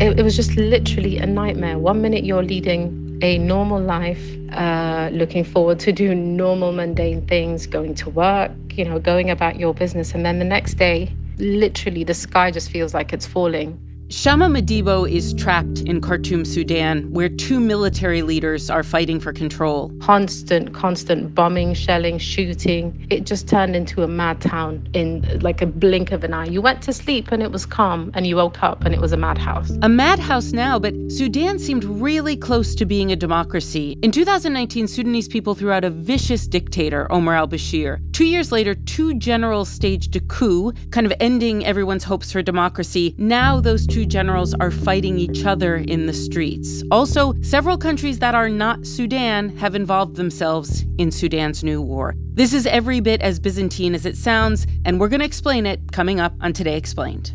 It, it was just literally a nightmare. One minute you're leading a normal life, uh, looking forward to doing normal, mundane things, going to work, you know, going about your business. And then the next day, literally, the sky just feels like it's falling. Shama Madibo is trapped in Khartoum, Sudan, where two military leaders are fighting for control. Constant, constant bombing, shelling, shooting. It just turned into a mad town in like a blink of an eye. You went to sleep and it was calm, and you woke up and it was a madhouse. A madhouse now, but Sudan seemed really close to being a democracy. In 2019, Sudanese people threw out a vicious dictator, Omar al Bashir. Two years later, two generals staged a coup, kind of ending everyone's hopes for democracy. Now, those two generals are fighting each other in the streets. Also, several countries that are not Sudan have involved themselves in Sudan's new war. This is every bit as Byzantine as it sounds, and we're going to explain it coming up on Today Explained.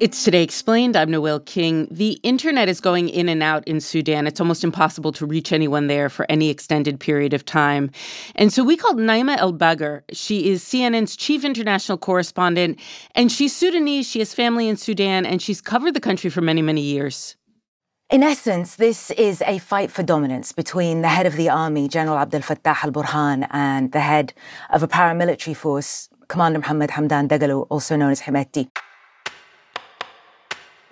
It's Today Explained. I'm Noel King. The internet is going in and out in Sudan. It's almost impossible to reach anyone there for any extended period of time. And so we called Nima Elbagir. She is CNN's chief international correspondent, and she's Sudanese. She has family in Sudan, and she's covered the country for many, many years. In essence, this is a fight for dominance between the head of the army, General Abdel Fattah al Burhan, and the head of a paramilitary force, Commander Mohammed Hamdan Dagalo, also known as Hemeti.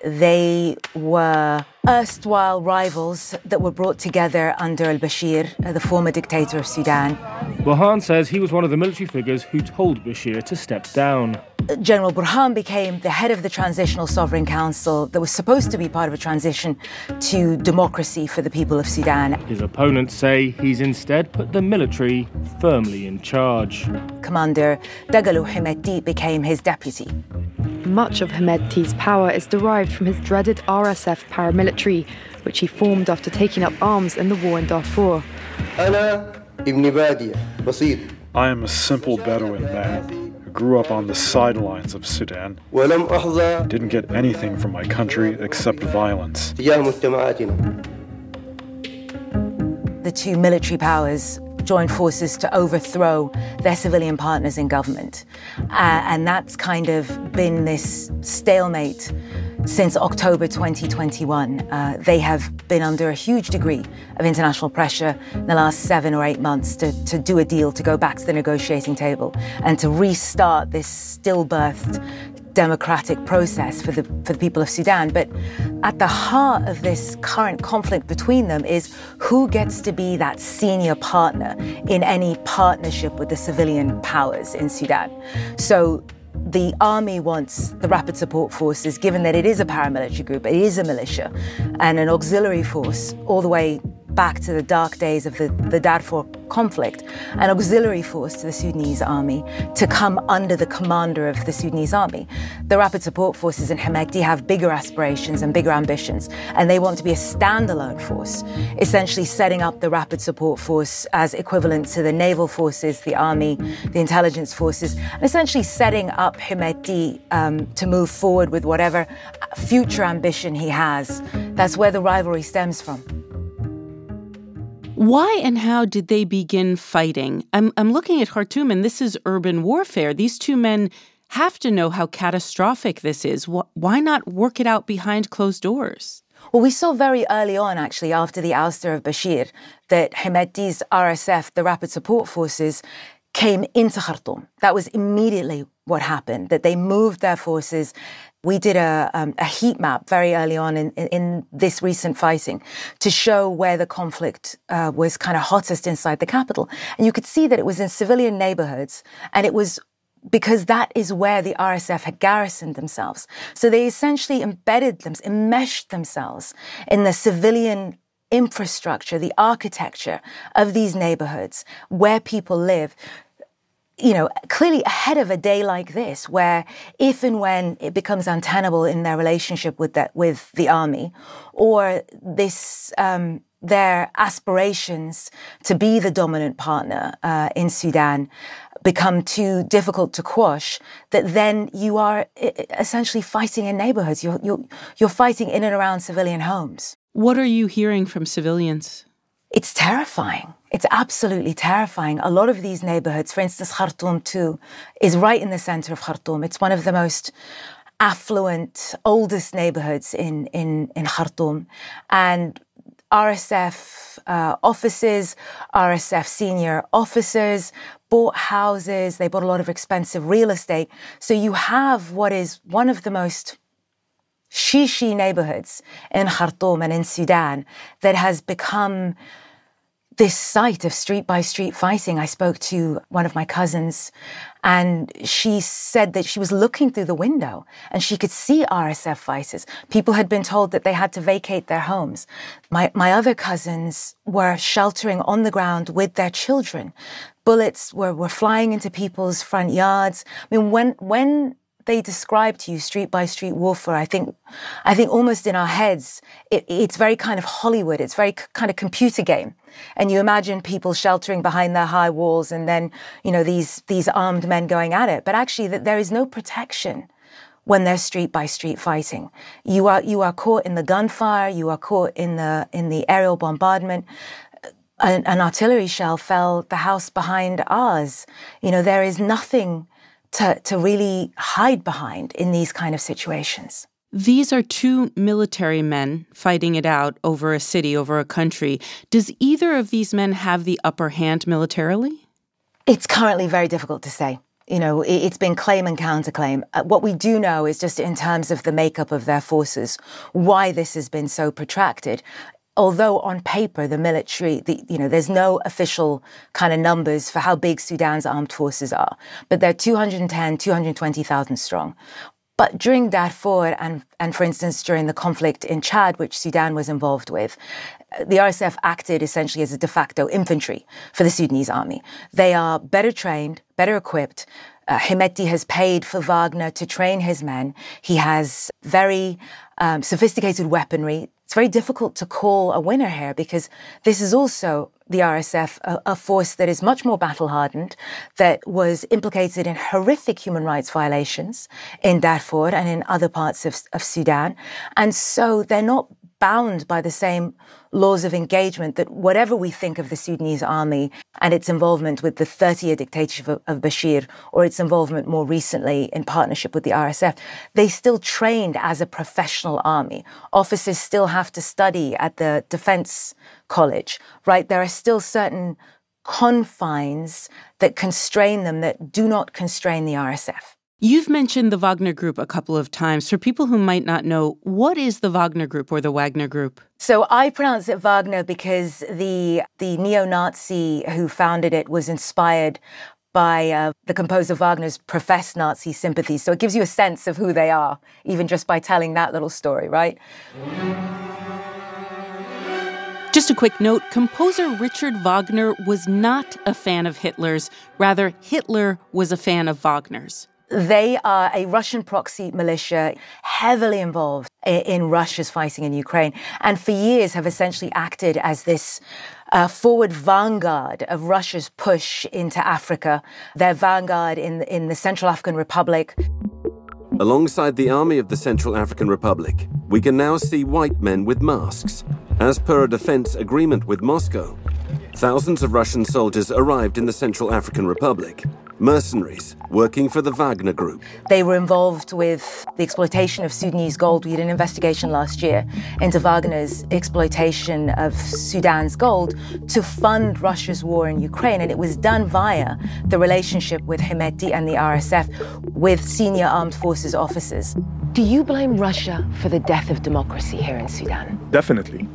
They were erstwhile rivals that were brought together under al Bashir, uh, the former dictator of Sudan. Burhan says he was one of the military figures who told Bashir to step down. General Burhan became the head of the Transitional Sovereign Council that was supposed to be part of a transition to democracy for the people of Sudan. His opponents say he's instead put the military firmly in charge. Commander Dagalo Hemeti became his deputy. Much of Hemeti's power is derived from his dreaded RSF paramilitary, which he formed after taking up arms in the war in Darfur. I am a simple Bedouin man who grew up on the sidelines of Sudan. Didn't get anything from my country except violence. The two military powers joined forces to overthrow their civilian partners in government. Uh, and that's kind of been this stalemate since October 2021. Uh, they have been under a huge degree of international pressure in the last seven or eight months to, to do a deal, to go back to the negotiating table, and to restart this stillbirthed democratic process for the for the people of Sudan. But at the heart of this current conflict between them is who gets to be that senior partner in any partnership with the civilian powers in Sudan. So the army wants the rapid support forces, given that it is a paramilitary group, it is a militia, and an auxiliary force all the way back to the dark days of the, the Darfur conflict, an auxiliary force to the Sudanese army to come under the commander of the Sudanese army. The Rapid Support Forces in Hemeti have bigger aspirations and bigger ambitions, and they want to be a standalone force, essentially setting up the Rapid Support Force as equivalent to the naval forces, the army, the intelligence forces, and essentially setting up Hemeti um, to move forward with whatever future ambition he has. That's where the rivalry stems from. Why and how did they begin fighting? I'm, I'm looking at Khartoum, and this is urban warfare. These two men have to know how catastrophic this is. Why not work it out behind closed doors? Well, we saw very early on, actually, after the ouster of Bashir, that Hemedti's RSF, the Rapid Support Forces, came into Khartoum. That was immediately what happened, that they moved their forces. We did a, um, a heat map very early on in, in, in, this recent fighting to show where the conflict uh, was kind of hottest inside the capital. And you could see that it was in civilian neighborhoods and it was because that is where the RSF had garrisoned themselves. So they essentially embedded them, enmeshed themselves in the civilian infrastructure, the architecture of these neighborhoods where people live. You know, clearly ahead of a day like this, where if and when it becomes untenable in their relationship with that with the army, or this um, their aspirations to be the dominant partner uh, in Sudan become too difficult to quash, that then you are essentially fighting in neighborhoods. You're, you're, you're fighting in and around civilian homes. What are you hearing from civilians? It's terrifying. It's absolutely terrifying. A lot of these neighborhoods, for instance, Khartoum too, is right in the center of Khartoum. It's one of the most affluent, oldest neighborhoods in, in, in Khartoum. And RSF uh, offices, RSF senior officers bought houses, they bought a lot of expensive real estate. So you have what is one of the most shishi neighborhoods in Khartoum and in Sudan that has become this site of street by street fighting. I spoke to one of my cousins and she said that she was looking through the window and she could see RSF fighters. People had been told that they had to vacate their homes. My, my other cousins were sheltering on the ground with their children. Bullets were, were flying into people's front yards. I mean, when, when they describe to you street by street warfare, I think, I think almost in our heads, it, it's very kind of Hollywood. It's very kind of computer game. And you imagine people sheltering behind their high walls and then, you know, these, these armed men going at it. But actually that there is no protection when they're street by street fighting. You are, you are caught in the gunfire. You are caught in the, in the aerial bombardment. An, an artillery shell fell the house behind ours. You know, there is nothing to, to really hide behind in these kind of situations. These are two military men fighting it out over a city, over a country. Does either of these men have the upper hand militarily? It's currently very difficult to say. You know, it's been claim and counterclaim. Uh, what we do know is just in terms of the makeup of their forces, why this has been so protracted although on paper the military, the, you know, there's no official kind of numbers for how big Sudan's armed forces are, but they're 210, 220,000 strong. But during Darfur and, and for instance, during the conflict in Chad, which Sudan was involved with, the RSF acted essentially as a de facto infantry for the Sudanese army. They are better trained, better equipped. Uh, has paid for Wagner to train his men. He has very um, sophisticated weaponry it's very difficult to call a winner here because this is also the RSF, a, a force that is much more battle hardened, that was implicated in horrific human rights violations in Darfur and in other parts of, of Sudan. And so they're not bound by the same laws of engagement that whatever we think of the Sudanese army and its involvement with the 30 year dictatorship of, of, Bashir or its involvement more recently in partnership with the RSF, they still trained as a professional army. Officers still have to study at the defense college, right? There are still certain confines that constrain them that do not constrain the RSF. You've mentioned the Wagner Group a couple of times. For people who might not know, what is the Wagner Group or the Wagner Group? So I pronounce it Wagner because the the neo-Nazi who founded it was inspired by uh, the composer Wagner's professed Nazi sympathies. So it gives you a sense of who they are, even just by telling that little story, right? Just a quick note composer Richard Wagner was not a fan of Hitler's. Rather, Hitler was a fan of Wagner's. They are a Russian proxy militia heavily involved in Russia's fighting in Ukraine and for years have essentially acted as this uh, forward vanguard of Russia's push into Africa, their vanguard in, in the Central African Republic. Alongside the army of the Central African Republic, we can now see white men with masks. As per a defense agreement with Moscow, thousands of Russian soldiers arrived in the Central African Republic mercenaries working for the Wagner Group. They were involved with the exploitation of Sudanese gold. We did an investigation last year into Wagner's exploitation of Sudan's gold to fund Russia's war in Ukraine. And it was done via the relationship with Hemeti and the RSF with senior armed forces officers. Do you blame Russia for the death of democracy here in Sudan? Definitely.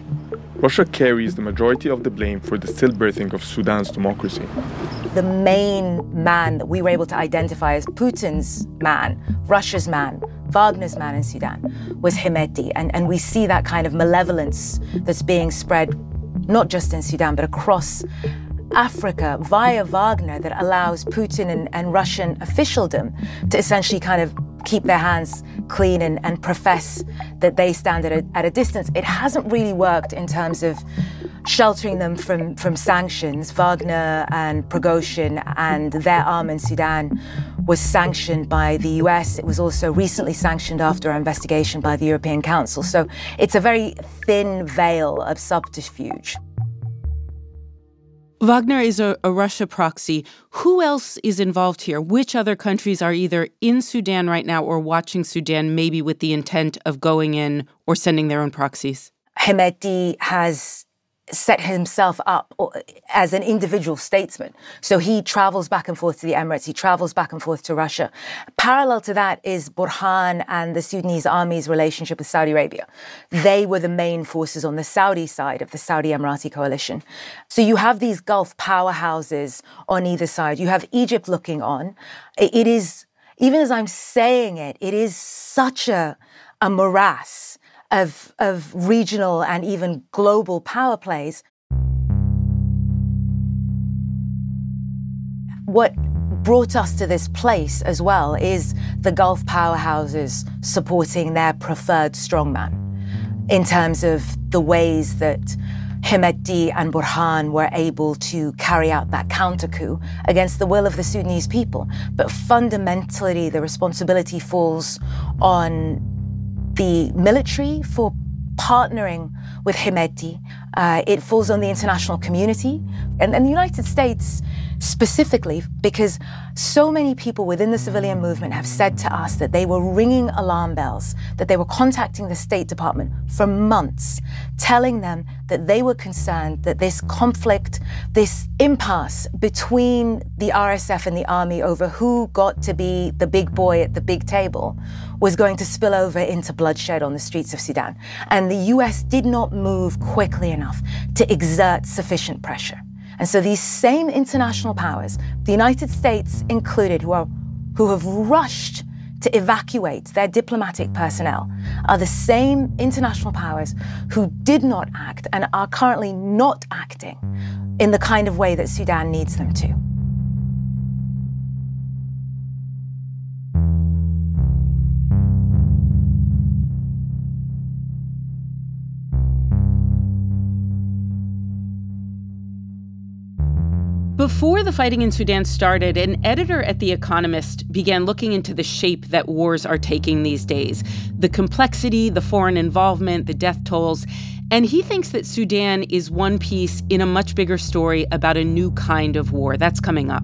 Russia carries the majority of the blame for the stillbirthing of Sudan's democracy. The main man that we were able to identify as Putin's man, Russia's man, Wagner's man in Sudan was Hemeti. And, and we see that kind of malevolence that's being spread not just in Sudan, but across Africa via Wagner that allows Putin and, and Russian officialdom to essentially kind of keep their hands clean and, and profess that they stand at a, at a distance. It hasn't really worked in terms of sheltering them from, from sanctions. Wagner and Prigozhin and their arm in Sudan was sanctioned by the US. It was also recently sanctioned after our investigation by the European Council. So it's a very thin veil of subterfuge. Wagner is a, a, Russia proxy. Who else is involved here? Which other countries are either in Sudan right now or watching Sudan, maybe with the intent of going in or sending their own proxies? Hemeti has set himself up as an individual statesman. So he travels back and forth to the Emirates. He travels back and forth to Russia. Parallel to that is Burhan and the Sudanese army's relationship with Saudi Arabia. They were the main forces on the Saudi side of the Saudi Emirati coalition. So you have these Gulf powerhouses on either side. You have Egypt looking on. It is, even as I'm saying it, it is such a, a morass of, of regional and even global power plays. What brought us to this place as well is the Gulf powerhouses supporting their preferred strongman in terms of the ways that Hemeti and Burhan were able to carry out that counter coup against the will of the Sudanese people. But fundamentally, the responsibility falls on the military for partnering with Hemeti. Uh, it falls on the international community and, and the United States specifically because so many people within the civilian movement have said to us that they were ringing alarm bells, that they were contacting the State Department for months, telling them that they were concerned that this conflict, this impasse between the RSF and the army over who got to be the big boy at the big table was going to spill over into bloodshed on the streets of Sudan. And the US did not move quickly enough to exert sufficient pressure. And so these same international powers, the United States included, who are who have rushed to evacuate their diplomatic personnel, are the same international powers who did not act and are currently not acting in the kind of way that Sudan needs them to. Before the fighting in Sudan started, an editor at The Economist began looking into the shape that wars are taking these days the complexity, the foreign involvement, the death tolls. And he thinks that Sudan is one piece in a much bigger story about a new kind of war. That's coming up.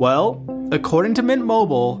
Well, according to Mint Mobile,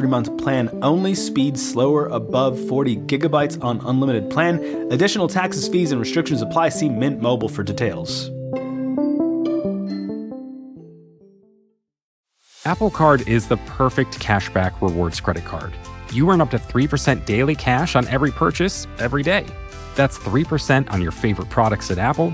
3-month plan only. Speed slower above 40 gigabytes on unlimited plan. Additional taxes, fees, and restrictions apply. See Mint Mobile for details. Apple Card is the perfect cashback rewards credit card. You earn up to 3% daily cash on every purchase every day. That's 3% on your favorite products at Apple,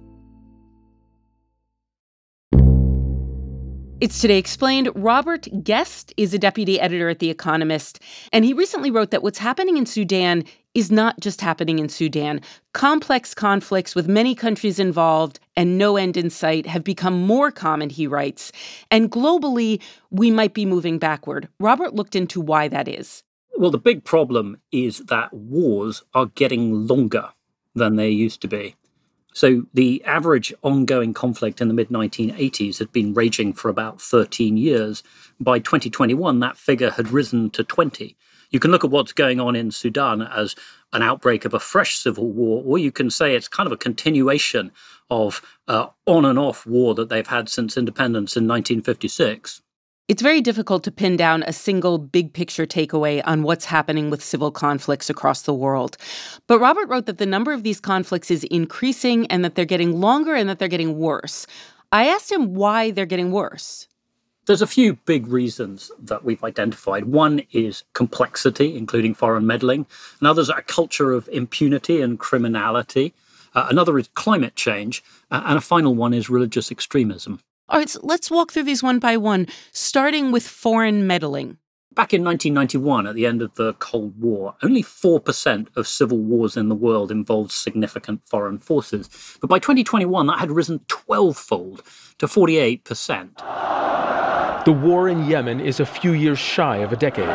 It's Today Explained. Robert Guest is a deputy editor at The Economist, and he recently wrote that what's happening in Sudan is not just happening in Sudan. Complex conflicts with many countries involved and no end in sight have become more common, he writes. And globally, we might be moving backward. Robert looked into why that is. Well, the big problem is that wars are getting longer than they used to be. So the average ongoing conflict in the mid 1980s had been raging for about 13 years. By 2021, that figure had risen to 20. You can look at what's going on in Sudan as an outbreak of a fresh civil war, or you can say it's kind of a continuation of uh, on and off war that they've had since independence in 1956. It's very difficult to pin down a single big picture takeaway on what's happening with civil conflicts across the world. But Robert wrote that the number of these conflicts is increasing and that they're getting longer and that they're getting worse. I asked him why they're getting worse. There's a few big reasons that we've identified. One is complexity, including foreign meddling. Another is a culture of impunity and criminality. Uh, another is climate change. Uh, and a final one is religious extremism. All right, so let's walk through these one by one, starting with foreign meddling. Back in 1991, at the end of the Cold War, only 4% of civil wars in the world involved significant foreign forces. But by 2021, that had risen 12 fold to 48%. The war in Yemen is a few years shy of a decade.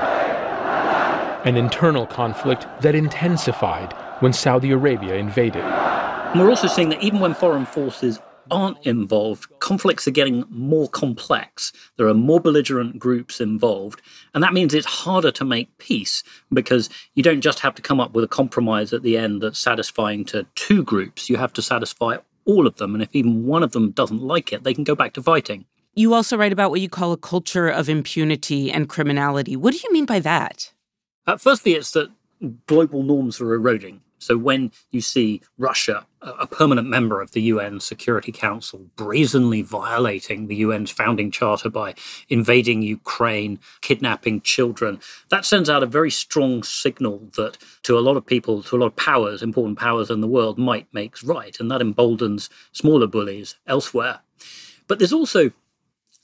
An internal conflict that intensified when Saudi Arabia invaded. And we're also seeing that even when foreign forces aren't involved, conflicts are getting more complex. There are more belligerent groups involved. And that means it's harder to make peace because you don't just have to come up with a compromise at the end that's satisfying to two groups. You have to satisfy all of them. And if even one of them doesn't like it, they can go back to fighting. You also write about what you call a culture of impunity and criminality. What do you mean by that? Uh, firstly, it's that global norms are eroding. So when you see Russia, a permanent member of the UN Security Council, brazenly violating the UN's founding charter by invading Ukraine, kidnapping children, that sends out a very strong signal that to a lot of people, to a lot of powers, important powers in the world, might makes right. And that emboldens smaller bullies elsewhere. But there's also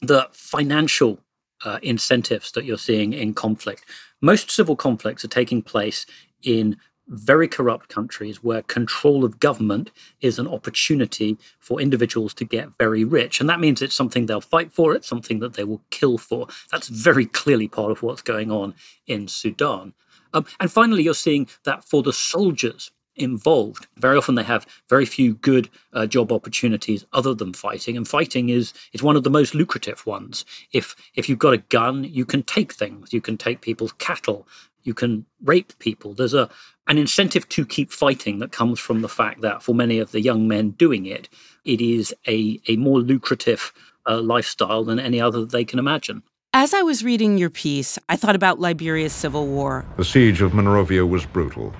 the financial uh, incentives that you're seeing in conflict. Most civil conflicts are taking place in very corrupt countries where control of government is an opportunity for individuals to get very rich. And that means it's something they'll fight for, it's something that they will kill for. That's very clearly part of what's going on in Sudan. Um, and finally, you're seeing that for the soldiers involved, very often they have very few good uh, job opportunities other than fighting, and fighting is is one of the most lucrative ones. If if you've got a gun, you can take things, you can take people's cattle, you can rape people. There's a an incentive to keep fighting that comes from the fact that for many of the young men doing it, it is a, a more lucrative uh, lifestyle than any other they can imagine. As I was reading your piece, I thought about Liberia's civil war. The siege of Monrovia was brutal.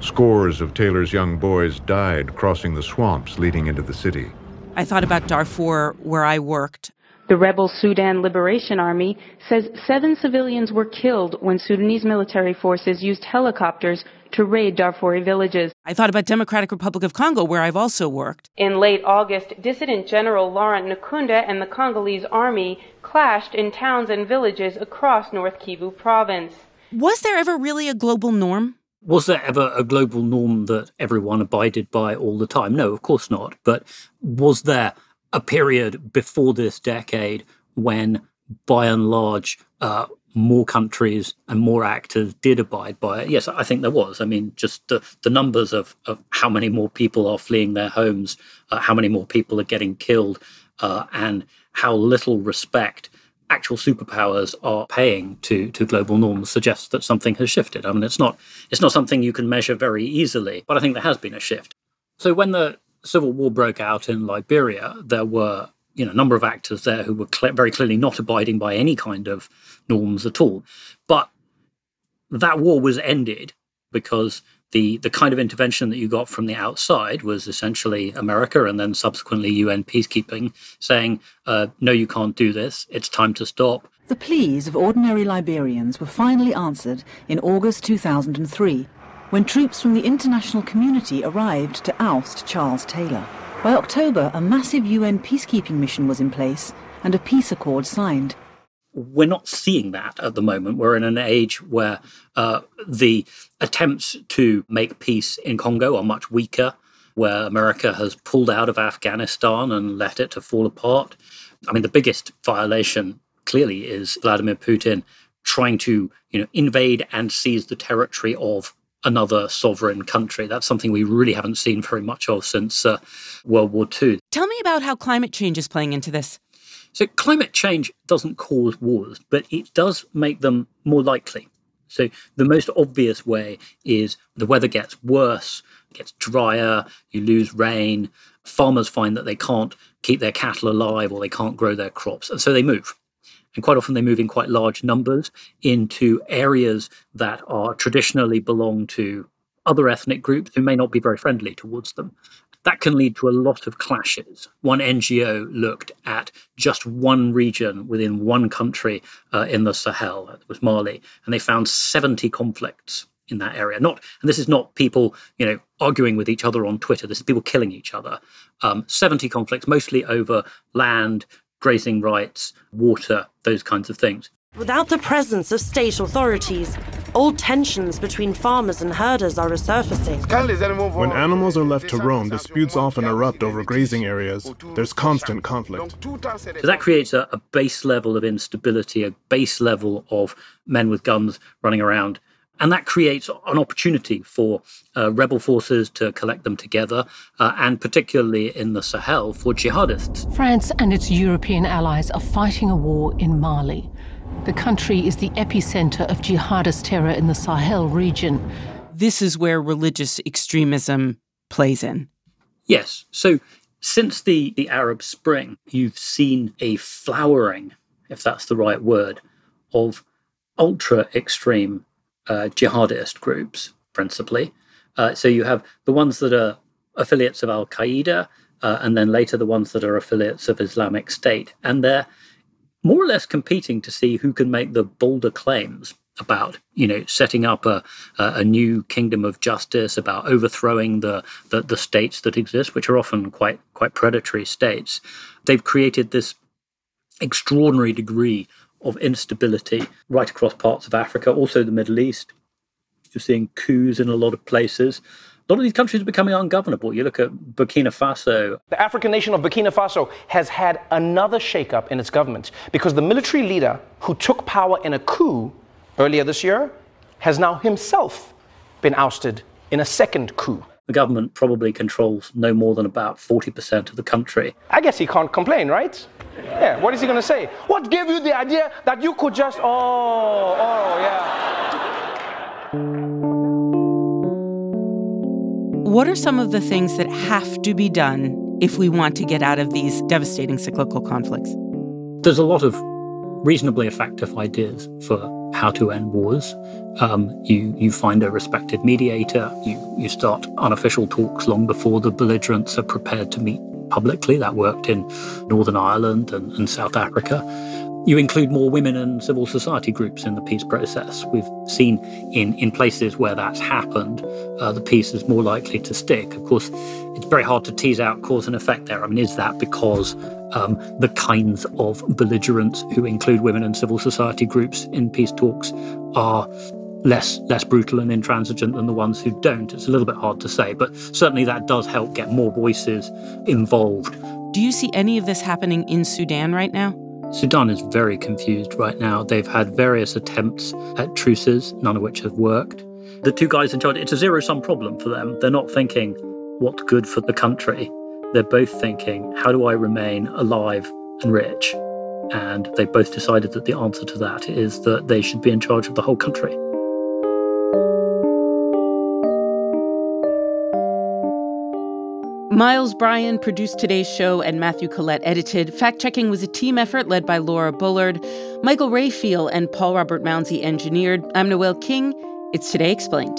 Scores of Taylor's young boys died crossing the swamps leading into the city. I thought about Darfur, where I worked. The rebel Sudan Liberation Army says seven civilians were killed when Sudanese military forces used helicopters to raid Darfuri villages. I thought about Democratic Republic of Congo, where I've also worked. In late August, dissident General Laurent Nkunda and the Congolese army clashed in towns and villages across North Kivu province. Was there ever really a global norm? Was there ever a global norm that everyone abided by all the time? No, of course not. But was there a period before this decade when, by and large, uh, more countries and more actors did abide by it. Yes, I think there was. I mean, just the, the numbers of, of how many more people are fleeing their homes, uh, how many more people are getting killed, uh, and how little respect actual superpowers are paying to to global norms suggests that something has shifted. I mean, it's not it's not something you can measure very easily, but I think there has been a shift. So when the civil war broke out in Liberia, there were you know a number of actors there who were cl- very clearly not abiding by any kind of norms at all. But that war was ended because the the kind of intervention that you got from the outside was essentially America and then subsequently UN peacekeeping saying, uh, no, you can't do this. It's time to stop. The pleas of ordinary Liberians were finally answered in August 2003 when troops from the international community arrived to oust Charles Taylor. By October, a massive UN peacekeeping mission was in place and a peace accord signed we're not seeing that at the moment. We're in an age where uh, the attempts to make peace in Congo are much weaker, where America has pulled out of Afghanistan and let it to fall apart. I mean, the biggest violation clearly is Vladimir Putin trying to, you know, invade and seize the territory of another sovereign country. That's something we really haven't seen very much of since uh, World War II. Tell me about how climate change is playing into this. So, climate change doesn't cause wars, but it does make them more likely. So, the most obvious way is the weather gets worse, gets drier, you lose rain. Farmers find that they can't keep their cattle alive or they can't grow their crops, and so they move. And quite often they move in quite large numbers into areas that are traditionally belong to other ethnic groups who may not be very friendly towards them that can lead to a lot of clashes. One NGO looked at just one region within one country uh, in the Sahel, it was Mali, and they found 70 conflicts in that area. Not, and this is not people, you know, arguing with each other on Twitter. This is people killing each other. Um, 70 conflicts, mostly over land, grazing rights, water, those kinds of things. Without the presence of state authorities, old tensions between farmers and herders are resurfacing. When animals are left to roam, disputes often erupt over grazing areas. There's constant conflict. So that creates a, a base level of instability, a base level of men with guns running around. And that creates an opportunity for uh, rebel forces to collect them together, uh, and particularly in the Sahel for jihadists. France and its European allies are fighting a war in Mali. The country is the epicenter of jihadist terror in the Sahel region. This is where religious extremism plays in. Yes. So since the, the Arab Spring, you've seen a flowering, if that's the right word, of ultra extreme uh, jihadist groups, principally. Uh, so you have the ones that are affiliates of Al Qaeda, uh, and then later the ones that are affiliates of Islamic State. And they're more or less competing to see who can make the bolder claims about you know setting up a a new kingdom of justice about overthrowing the, the the states that exist which are often quite quite predatory states they've created this extraordinary degree of instability right across parts of africa also the middle east you're seeing coups in a lot of places a lot of these countries are becoming ungovernable. You look at Burkina Faso. The African nation of Burkina Faso has had another shakeup in its government because the military leader who took power in a coup earlier this year has now himself been ousted in a second coup. The government probably controls no more than about 40% of the country. I guess he can't complain, right? Yeah, what is he going to say? What gave you the idea that you could just, oh, oh, yeah. What are some of the things that have to be done if we want to get out of these devastating cyclical conflicts? There's a lot of reasonably effective ideas for how to end wars. Um, you you find a respected mediator. You you start unofficial talks long before the belligerents are prepared to meet publicly. That worked in Northern Ireland and, and South Africa. You include more women and civil society groups in the peace process. We've seen in, in places where that's happened, uh, the peace is more likely to stick. Of course, it's very hard to tease out cause and effect there. I mean, is that because um, the kinds of belligerents who include women and civil society groups in peace talks are less less brutal and intransigent than the ones who don't? It's a little bit hard to say, but certainly that does help get more voices involved. Do you see any of this happening in Sudan right now? Sudan is very confused right now. They've had various attempts at truces, none of which have worked. The two guys in charge, it's a zero sum problem for them. They're not thinking, what's good for the country? They're both thinking, how do I remain alive and rich? And they both decided that the answer to that is that they should be in charge of the whole country. Miles Bryan produced today's show and Matthew Collette edited. Fact checking was a team effort led by Laura Bullard. Michael Raphael and Paul Robert Mounsey engineered. I'm Noel King. It's Today Explained.